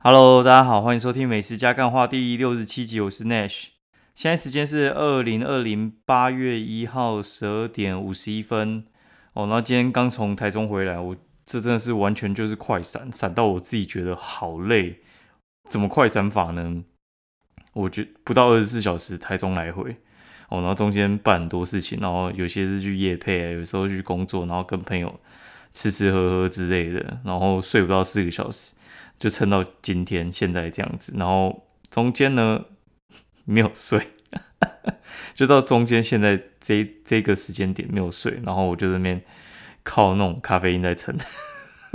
Hello，大家好，欢迎收听《美食加干话》第六十七集，我是 Nash。现在时间是二零二零八月一号十二点五十一分。哦，然后今天刚从台中回来，我这真的是完全就是快闪，闪到我自己觉得好累。怎么快闪法呢？我觉不到二十四小时台中来回。哦，然后中间办很多事情，然后有些是去夜配，有时候去工作，然后跟朋友吃吃喝喝之类的，然后睡不到四个小时。就撑到今天现在这样子，然后中间呢没有睡，就到中间现在这这个时间点没有睡，然后我就那边靠那种咖啡因在撑，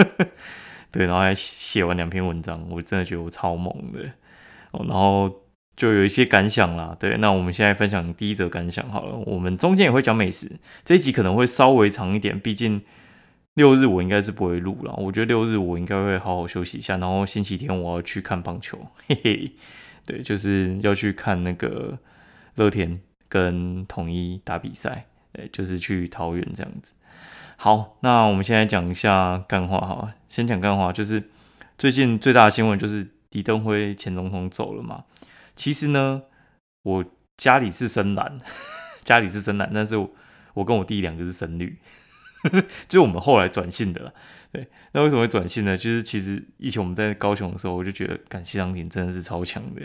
对，然后还写完两篇文章，我真的觉得我超猛的。哦，然后就有一些感想啦，对，那我们现在分享第一则感想好了，我们中间也会讲美食，这一集可能会稍微长一点，毕竟。六日我应该是不会录了，我觉得六日我应该会好好休息一下，然后星期天我要去看棒球，嘿嘿，对，就是要去看那个乐天跟统一打比赛，对，就是去桃园这样子。好，那我们现在讲一下干话哈，先讲干话，就是最近最大的新闻就是李登辉前总统走了嘛。其实呢，我家里是深蓝，家里是深蓝，但是我跟我弟两个是深绿。就我们后来转信的了，对，那为什么会转信呢？就是其实以前我们在高雄的时候，我就觉得感谢长廷真的是超强的，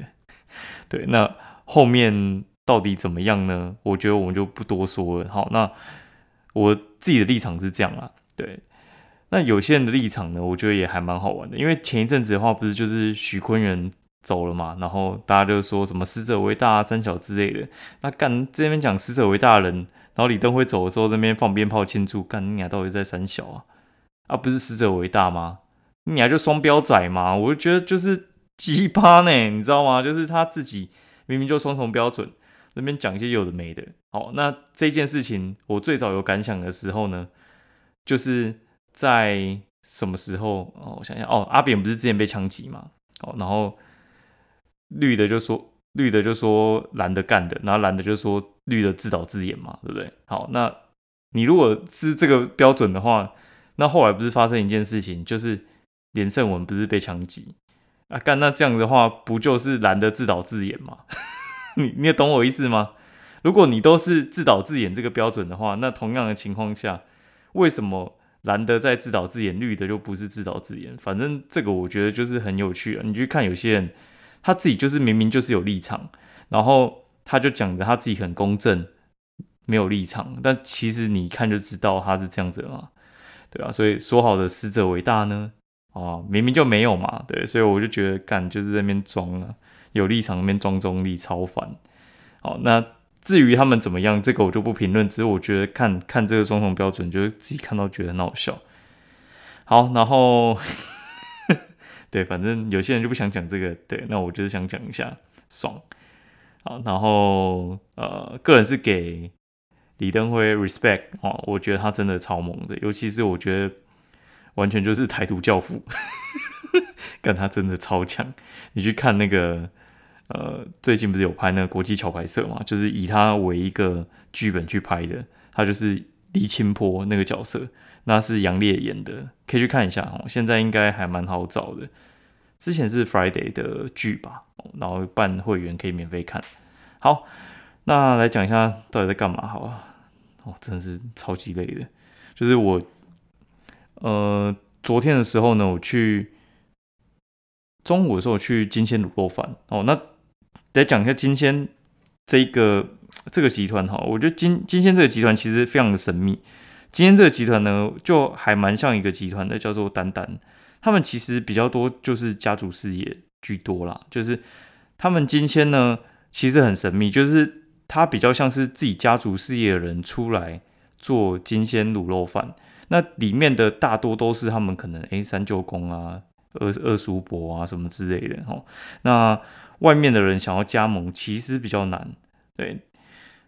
对。那后面到底怎么样呢？我觉得我们就不多说了。好，那我自己的立场是这样啊，对。那有些人的立场呢，我觉得也还蛮好玩的，因为前一阵子的话，不是就是许坤元走了嘛，然后大家就说什么死者为大三小之类的，那干这边讲死者为大人。然后李登辉走的时候，那边放鞭炮庆祝，干你俩到底在三小啊？啊，不是死者为大吗？你俩就双标仔嘛？我就觉得就是鸡巴呢，你知道吗？就是他自己明明就双重标准，那边讲一些有的没的。好，那这件事情我最早有感想的时候呢，就是在什么时候？哦，我想想，哦，阿扁不是之前被枪击嘛？哦，然后绿的就说。绿的就说蓝的干的，然后蓝的就说绿的自导自演嘛，对不对？好，那你如果是这个标准的话，那后来不是发生一件事情，就是连胜文不是被枪击啊？干那这样的话，不就是蓝的自导自演吗？你你也懂我意思吗？如果你都是自导自演这个标准的话，那同样的情况下，为什么蓝的在自导自演，绿的就不是自导自演？反正这个我觉得就是很有趣啊。你去看有些人。他自己就是明明就是有立场，然后他就讲的他自己很公正，没有立场，但其实你一看就知道他是这样子嘛，对啊，所以说好的死者为大呢，啊，明明就没有嘛，对，所以我就觉得干就是在那边装了，有立场那边装中立，超烦。好，那至于他们怎么样，这个我就不评论，只是我觉得看看这个双重标准，就是自己看到觉得很好笑。好，然后。对，反正有些人就不想讲这个，对，那我就是想讲一下，爽，好，然后呃，个人是给李登辉 respect 哦，我觉得他真的超猛的，尤其是我觉得完全就是台独教父，但他真的超强。你去看那个呃，最近不是有拍那个国际桥牌社嘛，就是以他为一个剧本去拍的，他就是李清波那个角色。那是杨烈演的，可以去看一下哦。现在应该还蛮好找的，之前是 Friday 的剧吧，然后办会员可以免费看。好，那来讲一下到底在干嘛？好啊，哦，真的是超级累的。就是我，呃，昨天的时候呢，我去中午的时候去金鲜卤肉饭哦。那来讲一下金鲜这一个这个集团哈，我觉得金金鲜这个集团其实非常的神秘。今天这个集团呢，就还蛮像一个集团的，叫做丹丹。他们其实比较多就是家族事业居多啦，就是他们今天呢，其实很神秘，就是他比较像是自己家族事业的人出来做金鲜卤肉饭。那里面的大多都是他们可能诶三舅公啊、二二叔伯啊什么之类的哈。那外面的人想要加盟，其实比较难，对，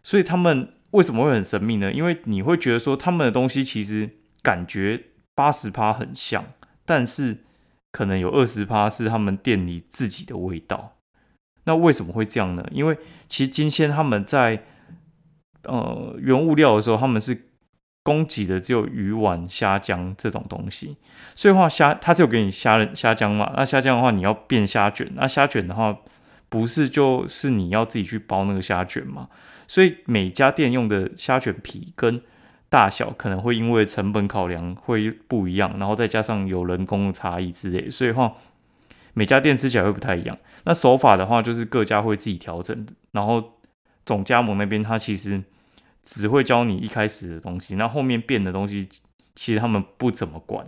所以他们。为什么会很神秘呢？因为你会觉得说他们的东西其实感觉八十趴很像，但是可能有二十趴是他们店里自己的味道。那为什么会这样呢？因为其实金鲜他们在呃原物料的时候，他们是供给的只有鱼丸、虾浆这种东西。所以话虾，它只有给你虾虾浆嘛。那虾浆的话，你要变虾卷。那虾卷的话，不是就是你要自己去包那个虾卷嘛？所以每家店用的虾卷皮跟大小可能会因为成本考量会不一样，然后再加上有人工差异之类，所以话每家店吃起来会不太一样。那手法的话，就是各家会自己调整。然后总加盟那边，他其实只会教你一开始的东西，那后面变的东西，其实他们不怎么管，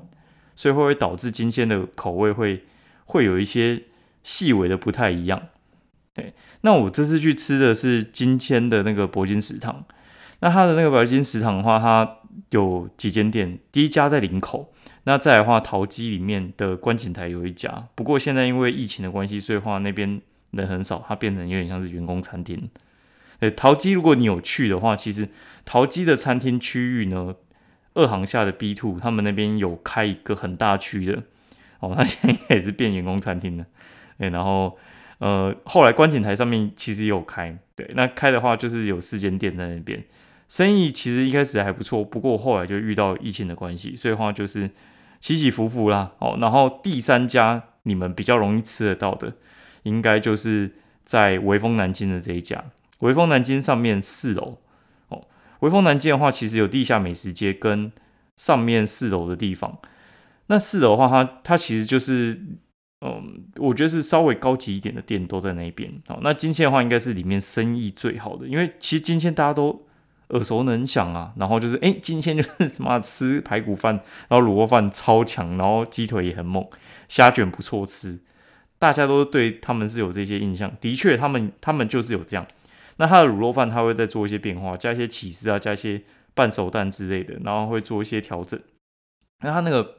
所以会会导致今天的口味会会有一些细微的不太一样？对，那我这次去吃的是金签的那个铂金食堂。那它的那个白金食堂的话，它有几间店。第一家在林口，那再来的话，陶基里面的观景台有一家。不过现在因为疫情的关系，所以话那边人很少，它变成有点像是员工餐厅。对，陶基如果你有去的话，其实陶基的餐厅区域呢，二行下的 B two 他们那边有开一个很大区的哦，它现在应该也是变员工餐厅了。对，然后。呃，后来观景台上面其实也有开，对，那开的话就是有四间店在那边，生意其实一开始还不错，不过后来就遇到疫情的关系，所以话就是起起伏伏啦。哦，然后第三家你们比较容易吃得到的，应该就是在微风南京的这一家，微风南京上面四楼，哦，微风南京的话其实有地下美食街跟上面四楼的地方，那四楼的话，它它其实就是。嗯，我觉得是稍微高级一点的店都在那边。哦，那金线的话应该是里面生意最好的，因为其实金线大家都耳熟能详啊。然后就是，哎，今天就是什么吃排骨饭，然后卤肉饭超强，然后鸡腿也很猛，虾卷不错吃，大家都对他们是有这些印象。的确，他们他们就是有这样。那他的卤肉饭他会再做一些变化，加一些起司啊，加一些半熟蛋之类的，然后会做一些调整。那他那个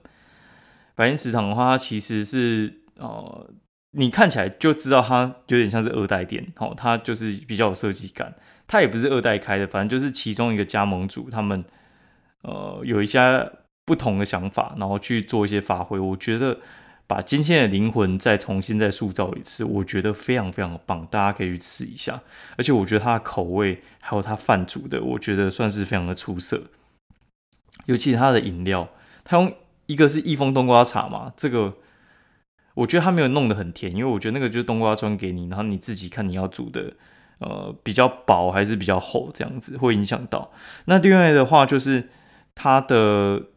百年食堂的话，它其实是。哦，你看起来就知道它有点像是二代店，哦，它就是比较有设计感。它也不是二代开的，反正就是其中一个加盟主，他们呃有一些不同的想法，然后去做一些发挥。我觉得把金线的灵魂再重新再塑造一次，我觉得非常非常的棒，大家可以去试一下。而且我觉得它的口味还有它饭煮的，我觉得算是非常的出色。尤其是它的饮料，它用一个是益丰冬瓜茶嘛，这个。我觉得他没有弄得很甜，因为我觉得那个就是冬瓜砖给你，然后你自己看你要煮的，呃，比较薄还是比较厚，这样子会影响到。那另外的话就是它的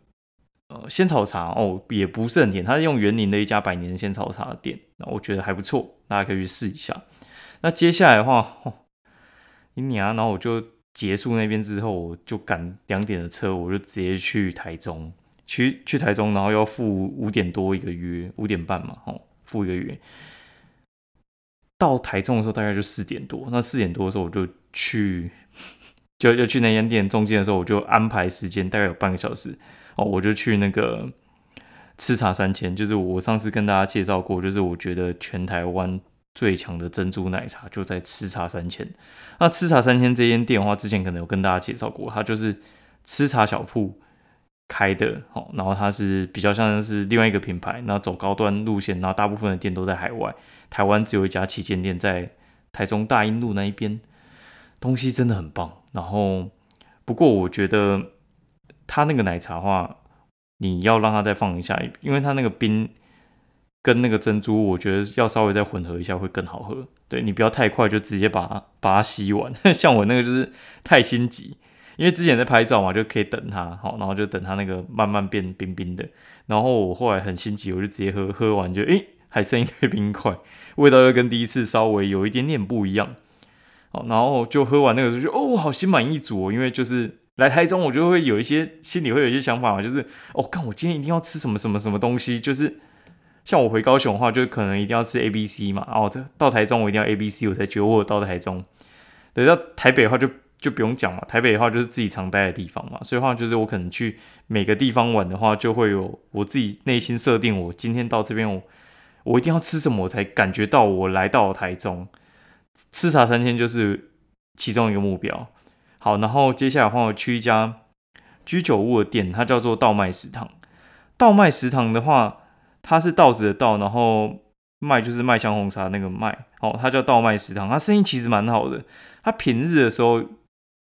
呃仙草茶哦，也不是很甜，它是用园林的一家百年仙草茶店，那我觉得还不错，大家可以去试一下。那接下来的话，你啊，然后我就结束那边之后，我就赶两点的车，我就直接去台中。去去台中，然后要付五点多一个月，五点半嘛，哦，付一个月。到台中的时候大概就四点多，那四点多的时候我就去，就要去那间店。中间的时候我就安排时间，大概有半个小时，哦，我就去那个吃茶三千，就是我上次跟大家介绍过，就是我觉得全台湾最强的珍珠奶茶就在吃茶三千。那吃茶三千这间店的话，之前可能有跟大家介绍过，它就是吃茶小铺。开的哦，然后它是比较像是另外一个品牌，然后走高端路线，然后大部分的店都在海外，台湾只有一家旗舰店在台中大英路那一边，东西真的很棒。然后不过我觉得它那个奶茶话，你要让它再放一下，因为它那个冰跟那个珍珠，我觉得要稍微再混合一下会更好喝。对你不要太快就直接把把它吸完，像我那个就是太心急。因为之前在拍照嘛，就可以等它，好，然后就等它那个慢慢变冰冰的。然后我后来很心急，我就直接喝，喝完就诶，还剩一堆冰块，味道又跟第一次稍微有一点点不一样。好，然后就喝完那个时候就哦，好心满意足哦。因为就是来台中，我就会有一些心里会有一些想法嘛，就是哦，看我今天一定要吃什么什么什么东西。就是像我回高雄的话，就可能一定要吃 A B C 嘛。哦，到台中我一定要 A B C，我才觉得我到台中。等到台北的话就。就不用讲了，台北的话就是自己常待的地方嘛，所以话就是我可能去每个地方玩的话，就会有我自己内心设定，我今天到这边，我我一定要吃什么，我才感觉到我来到台中。吃茶三千就是其中一个目标。好，然后接下来的话，我去一家居酒屋的店，它叫做稻麦食堂。稻麦食堂的话，它是稻子的稻，然后麦就是麦香红茶那个麦，哦，它叫稻麦食堂，它生意其实蛮好的。它平日的时候。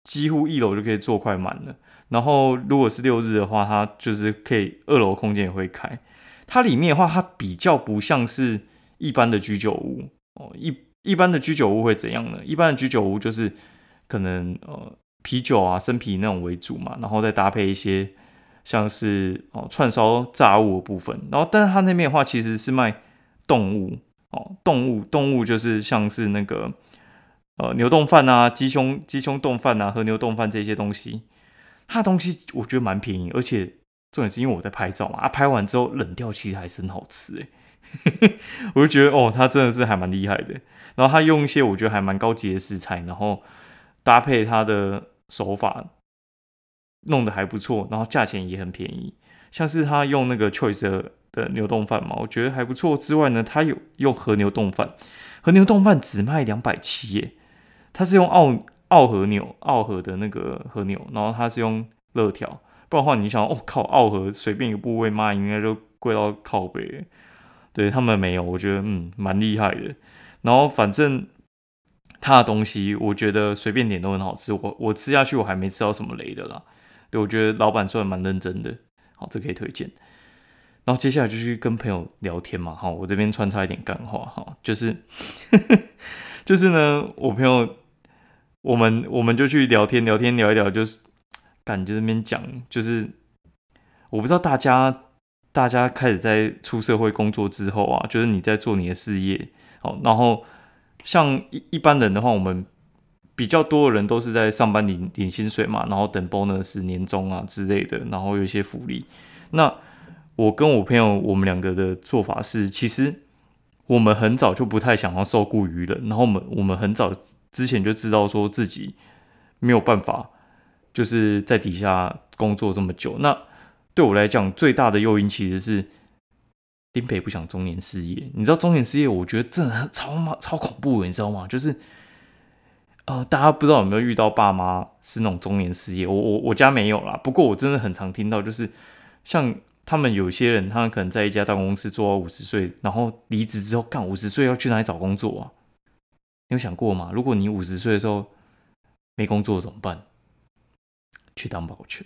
几乎一楼就可以坐快满了，然后如果是六日的话，它就是可以二楼空间也会开。它里面的话，它比较不像是一般的居酒屋哦。一一般的居酒屋会怎样呢？一般的居酒屋就是可能呃啤酒啊、生啤那种为主嘛，然后再搭配一些像是哦串烧炸物的部分。然后，但是它那边的话其实是卖动物哦，动物动物就是像是那个呃牛冻饭啊、鸡胸鸡胸冻饭啊、和牛冻饭这些东西。它的东西我觉得蛮便宜，而且重点是因为我在拍照嘛，啊，拍完之后冷掉其实还是很好吃诶，我就觉得哦，它真的是还蛮厉害的。然后他用一些我觉得还蛮高级的食材，然后搭配他的手法弄得还不错，然后价钱也很便宜。像是他用那个 Choice 的牛冻饭嘛，我觉得还不错。之外呢，他有用和牛冻饭，和牛冻饭只卖两百七耶，他是用澳。澳和牛，澳和的那个和牛，然后它是用热条，不然的话，你想，哦靠，澳和随便一个部位卖，应该就贵到靠背。对他们没有，我觉得嗯蛮厉害的。然后反正他的东西，我觉得随便点都很好吃。我我吃下去，我还没吃到什么雷的啦。对，我觉得老板做的蛮认真的，好，这可以推荐。然后接下来就去跟朋友聊天嘛，好，我这边穿插一点干话，哈，就是 就是呢，我朋友。我们我们就去聊天聊天聊一聊，就是感觉那边讲，就是我不知道大家大家开始在出社会工作之后啊，就是你在做你的事业哦，然后像一一般人的话，我们比较多的人都是在上班领领薪水嘛，然后等 bonus 年终啊之类的，然后有一些福利。那我跟我朋友我们两个的做法是，其实我们很早就不太想要受雇于人，然后我们我们很早。之前就知道说自己没有办法，就是在底下工作这么久。那对我来讲，最大的诱因其实是丁培不想中年失业。你知道中年失业，我觉得真的超超恐怖的，你知道吗？就是呃，大家不知道有没有遇到爸妈是那种中年失业？我我我家没有啦，不过我真的很常听到，就是像他们有些人，他们可能在一家大公司做到五十岁，然后离职之后，干五十岁要去哪里找工作啊？你有想过吗？如果你五十岁的时候没工作怎么办？去当保全，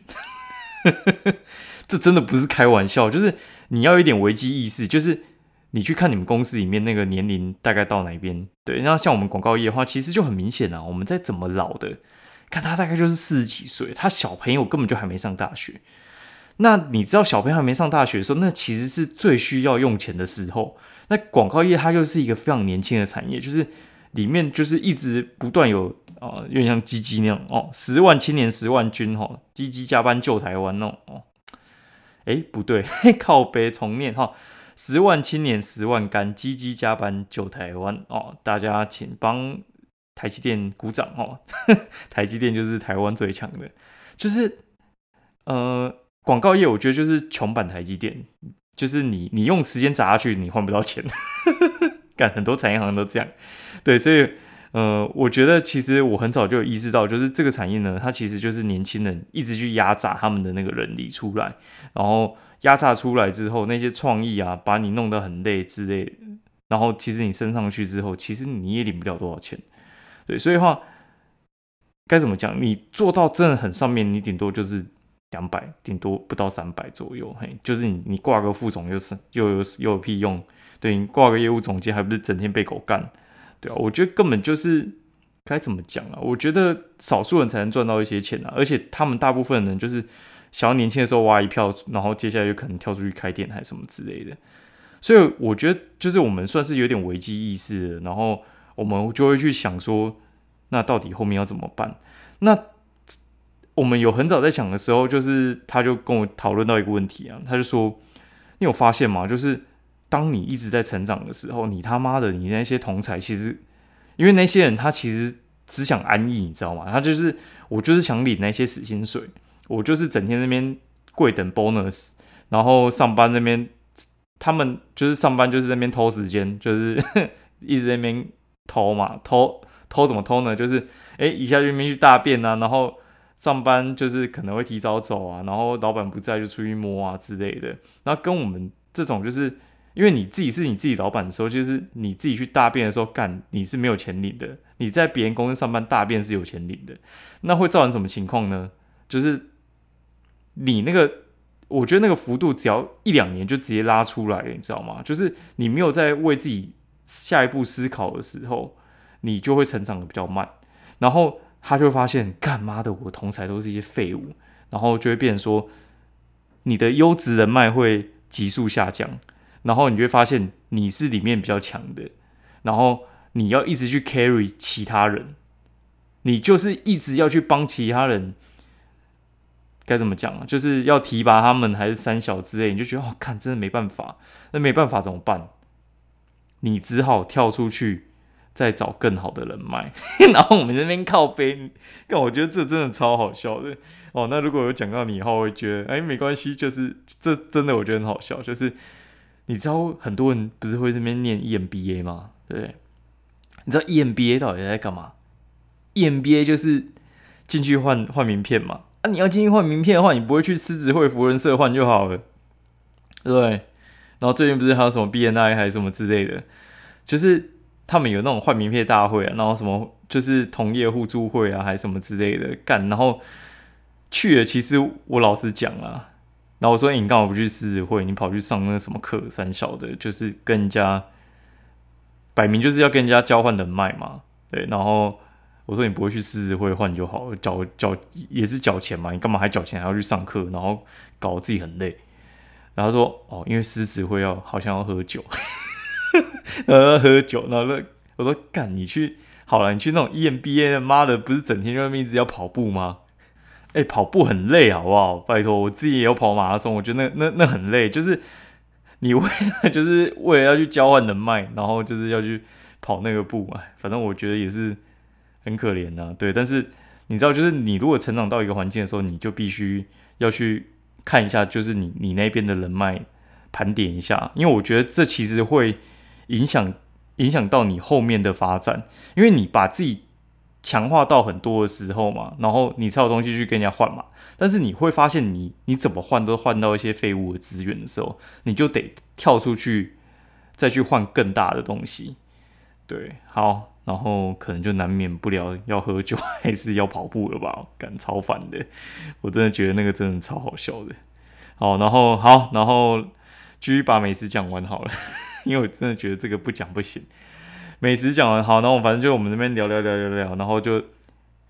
这真的不是开玩笑。就是你要有一点危机意识，就是你去看你们公司里面那个年龄大概到哪边。对，那像我们广告业的话，其实就很明显啊。我们在怎么老的，看他大概就是四十几岁，他小朋友根本就还没上大学。那你知道小朋友还没上大学的时候，那其实是最需要用钱的时候。那广告业它又是一个非常年轻的产业，就是。里面就是一直不断有啊，有点像鸡鸡那样哦，十万青年十万军哈，鸡鸡加班救台湾哦哦，哎不对，靠背重念哈，十万青年十万干，鸡鸡加班救台湾哦，大家请帮台积电鼓掌哦，台积电就是台湾最强的，就是呃广告业，我觉得就是穷版台积电，就是你你用时间砸下去，你换不到钱。很多产业行都这样，对，所以呃，我觉得其实我很早就意识到，就是这个产业呢，它其实就是年轻人一直去压榨他们的那个人力出来，然后压榨出来之后，那些创意啊，把你弄得很累之类，然后其实你升上去之后，其实你也领不了多少钱，对，所以话该怎么讲？你做到真的很上面，你顶多就是两百，顶多不到三百左右，嘿，就是你你挂个副总又是又有又有屁用。对你挂个业务总监，还不是整天被狗干？对啊，我觉得根本就是该怎么讲啊？我觉得少数人才能赚到一些钱啊，而且他们大部分人就是想要年轻的时候挖一票，然后接下来就可能跳出去开店还是什么之类的。所以我觉得就是我们算是有点危机意识，然后我们就会去想说，那到底后面要怎么办？那我们有很早在想的时候，就是他就跟我讨论到一个问题啊，他就说：“你有发现吗？就是。”当你一直在成长的时候，你他妈的，你那些同才其实，因为那些人他其实只想安逸，你知道吗？他就是我就是想领那些死薪水，我就是整天那边跪等 bonus，然后上班那边他们就是上班就是那边偷时间，就是一直在那边偷嘛，偷偷怎么偷呢？就是哎一下就那边去大便啊，然后上班就是可能会提早走啊，然后老板不在就出去摸啊之类的，然后跟我们这种就是。因为你自己是你自己老板的时候，就是你自己去大便的时候干，你是没有钱领的。你在别人公司上班大便是有钱领的，那会造成什么情况呢？就是你那个，我觉得那个幅度只要一两年就直接拉出来了，你知道吗？就是你没有在为自己下一步思考的时候，你就会成长的比较慢，然后他就会发现，干妈的，我同才都是一些废物，然后就会变成说，你的优质人脉会急速下降，然后你就会发现你是里面比较强的，然后你要一直去 carry 其他人，你就是一直要去帮其他人。该怎么讲啊？就是要提拔他们，还是三小之类？你就觉得哦，看真的没办法，那没办法怎么办？你只好跳出去，再找更好的人脉。然后我们这边靠背，但我觉得这真的超好笑的哦。那如果有讲到你以后，会觉得哎，没关系，就是这真的我觉得很好笑。就是你知道很多人不是会这边念 EMBA 吗？对？你知道 EMBA 到底在干嘛？EMBA 就是进去换换名片嘛。啊！你要进去换名片的话，你不会去狮子会、福人社换就好了，对。然后最近不是还有什么 BNI 还是什么之类的，就是他们有那种换名片大会啊，然后什么就是同业互助会啊，还是什么之类的干。然后去了，其实我老实讲啊，然后我说你干嘛不去狮子会？你跑去上那什么课？三小的，就是跟人家摆明就是要跟人家交换人脉嘛，对。然后。我说你不会去狮子会换就好，缴缴也是缴钱嘛，你干嘛还缴钱还要去上课，然后搞得自己很累。然后说哦，因为狮子会要好像要喝酒，呃，喝酒。然后我说干，你去好了，你去那种 EMBA 的，妈的，不是整天就一直要跑步吗？哎，跑步很累，好不好？拜托，我自己也有跑马拉松，我觉得那那那很累，就是你为了 就是为了要去交换人脉，然后就是要去跑那个步嘛。反正我觉得也是。很可怜呐，对，但是你知道，就是你如果成长到一个环境的时候，你就必须要去看一下，就是你你那边的人脉盘点一下，因为我觉得这其实会影响影响到你后面的发展，因为你把自己强化到很多的时候嘛，然后你才有东西去跟人家换嘛，但是你会发现你你怎么换都换到一些废物的资源的时候，你就得跳出去再去换更大的东西，对，好。然后可能就难免不了要喝酒还是要跑步了吧？感超烦的，我真的觉得那个真的超好笑的。好，然后好，然后继续把美食讲完好了，因为我真的觉得这个不讲不行。美食讲完好，然后反正就我们那边聊聊聊聊聊，然后就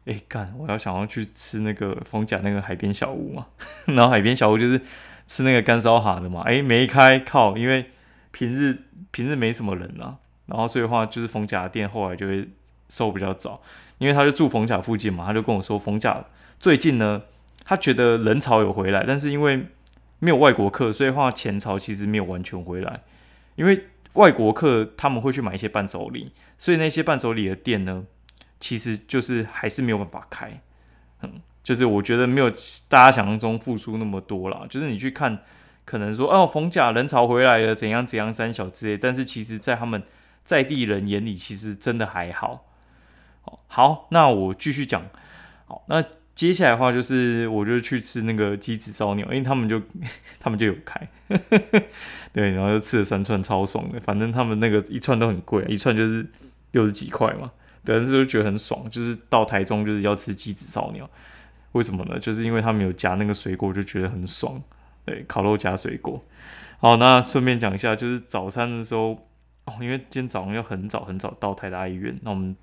哎干，我要想要去吃那个丰甲那个海边小屋嘛，然后海边小屋就是吃那个干烧哈的嘛，哎没开靠，因为平日平日没什么人啊。然后所以的话，就是冯甲店后来就会收比较早，因为他就住冯甲附近嘛，他就跟我说，冯甲最近呢，他觉得人潮有回来，但是因为没有外国客，所以话前朝其实没有完全回来，因为外国客他们会去买一些伴手礼，所以那些伴手礼的店呢，其实就是还是没有办法开，嗯，就是我觉得没有大家想象中付出那么多啦，就是你去看，可能说哦，逢甲人潮回来了，怎样怎样三小之类，但是其实在他们。在地人眼里，其实真的还好。好，那我继续讲。好，那接下来的话就是，我就去吃那个鸡子烧鸟，因为他们就 他们就有开，对，然后就吃了三串，超爽的。反正他们那个一串都很贵，一串就是六十几块嘛。但是就觉得很爽，就是到台中就是要吃鸡子烧鸟。为什么呢？就是因为他们有夹那个水果，就觉得很爽。对，烤肉夹水果。好，那顺便讲一下，就是早餐的时候。哦，因为今天早上要很早很早到台大医院，那我们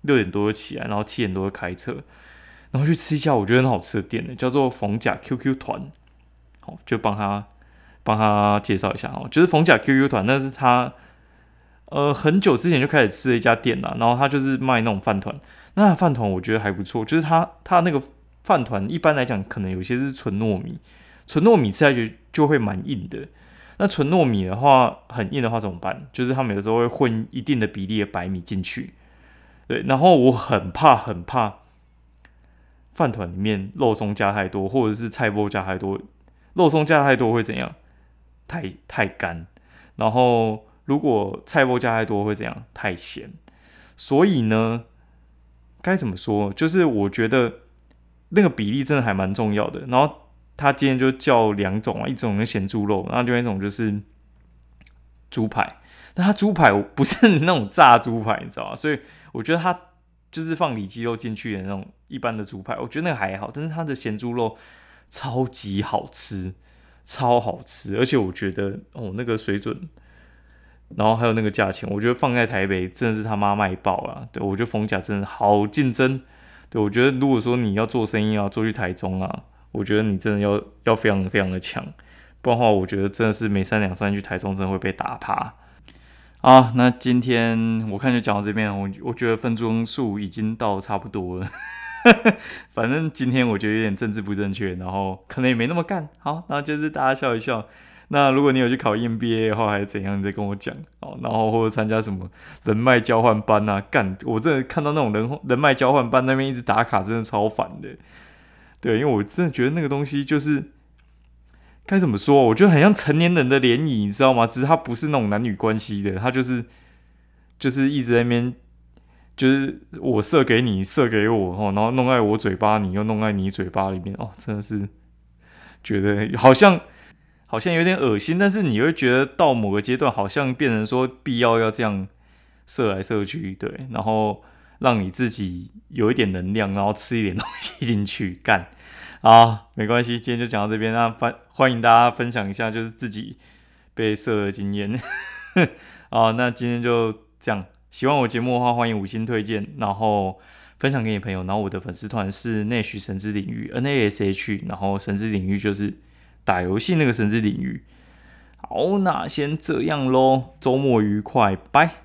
六点多就起来，然后七点多就开车，然后去吃一下我觉得很好吃的店呢，叫做冯甲 QQ 团。好，就帮他帮他介绍一下哦，就是冯甲 QQ 团，那是他呃很久之前就开始吃的一家店啦，然后他就是卖那种饭团，那饭团我觉得还不错，就是他他那个饭团一般来讲可能有些是纯糯米，纯糯米吃下去就会蛮硬的。那纯糯米的话，很硬的话怎么办？就是他们有时候会混一定的比例的白米进去，对。然后我很怕，很怕饭团里面肉松加太多，或者是菜包加太多。肉松加太多会怎样？太太干。然后如果菜包加太多会怎样？太咸。所以呢，该怎么说？就是我觉得那个比例真的还蛮重要的。然后。他今天就叫两种啊，一种是咸猪肉，然后另外一种就是猪排。但他猪排不是那种炸猪排，你知道吗？所以我觉得他就是放里脊肉进去的那种一般的猪排，我觉得那个还好。但是它的咸猪肉超级好吃，超好吃，而且我觉得哦那个水准，然后还有那个价钱，我觉得放在台北真的是他妈卖爆了。对我觉得逢甲真的好竞争。对我觉得如果说你要做生意啊，做去台中啊，我觉得你真的要要非常非常的强，不然的话，我觉得真的是每三两三去台中真的会被打趴。啊，那今天我看就讲到这边，我我觉得分钟数已经到差不多了。反正今天我觉得有点政治不正确，然后可能也没那么干。好，那就是大家笑一笑。那如果你有去考 EMBA 的话，还是怎样，你再跟我讲哦。然后或者参加什么人脉交换班啊，干！我真的看到那种人人脉交换班那边一直打卡，真的超烦的。对，因为我真的觉得那个东西就是该怎么说？我觉得很像成年人的联谊，你知道吗？只是他不是那种男女关系的，他就是就是一直在那边。就是我射给你，射给我哦，然后弄在我嘴巴，你又弄在你嘴巴里面哦，真的是觉得好像好像有点恶心，但是你会觉得到某个阶段，好像变成说必要要这样射来射去，对，然后让你自己有一点能量，然后吃一点东西进去干啊，没关系，今天就讲到这边，那欢欢迎大家分享一下就是自己被射的经验 啊，那今天就这样。喜欢我节目的话，欢迎五星推荐，然后分享给你朋友。然后我的粉丝团是内许神之领域 N A S H，然后神之领域就是打游戏那个神之领域。好，那先这样喽，周末愉快，拜。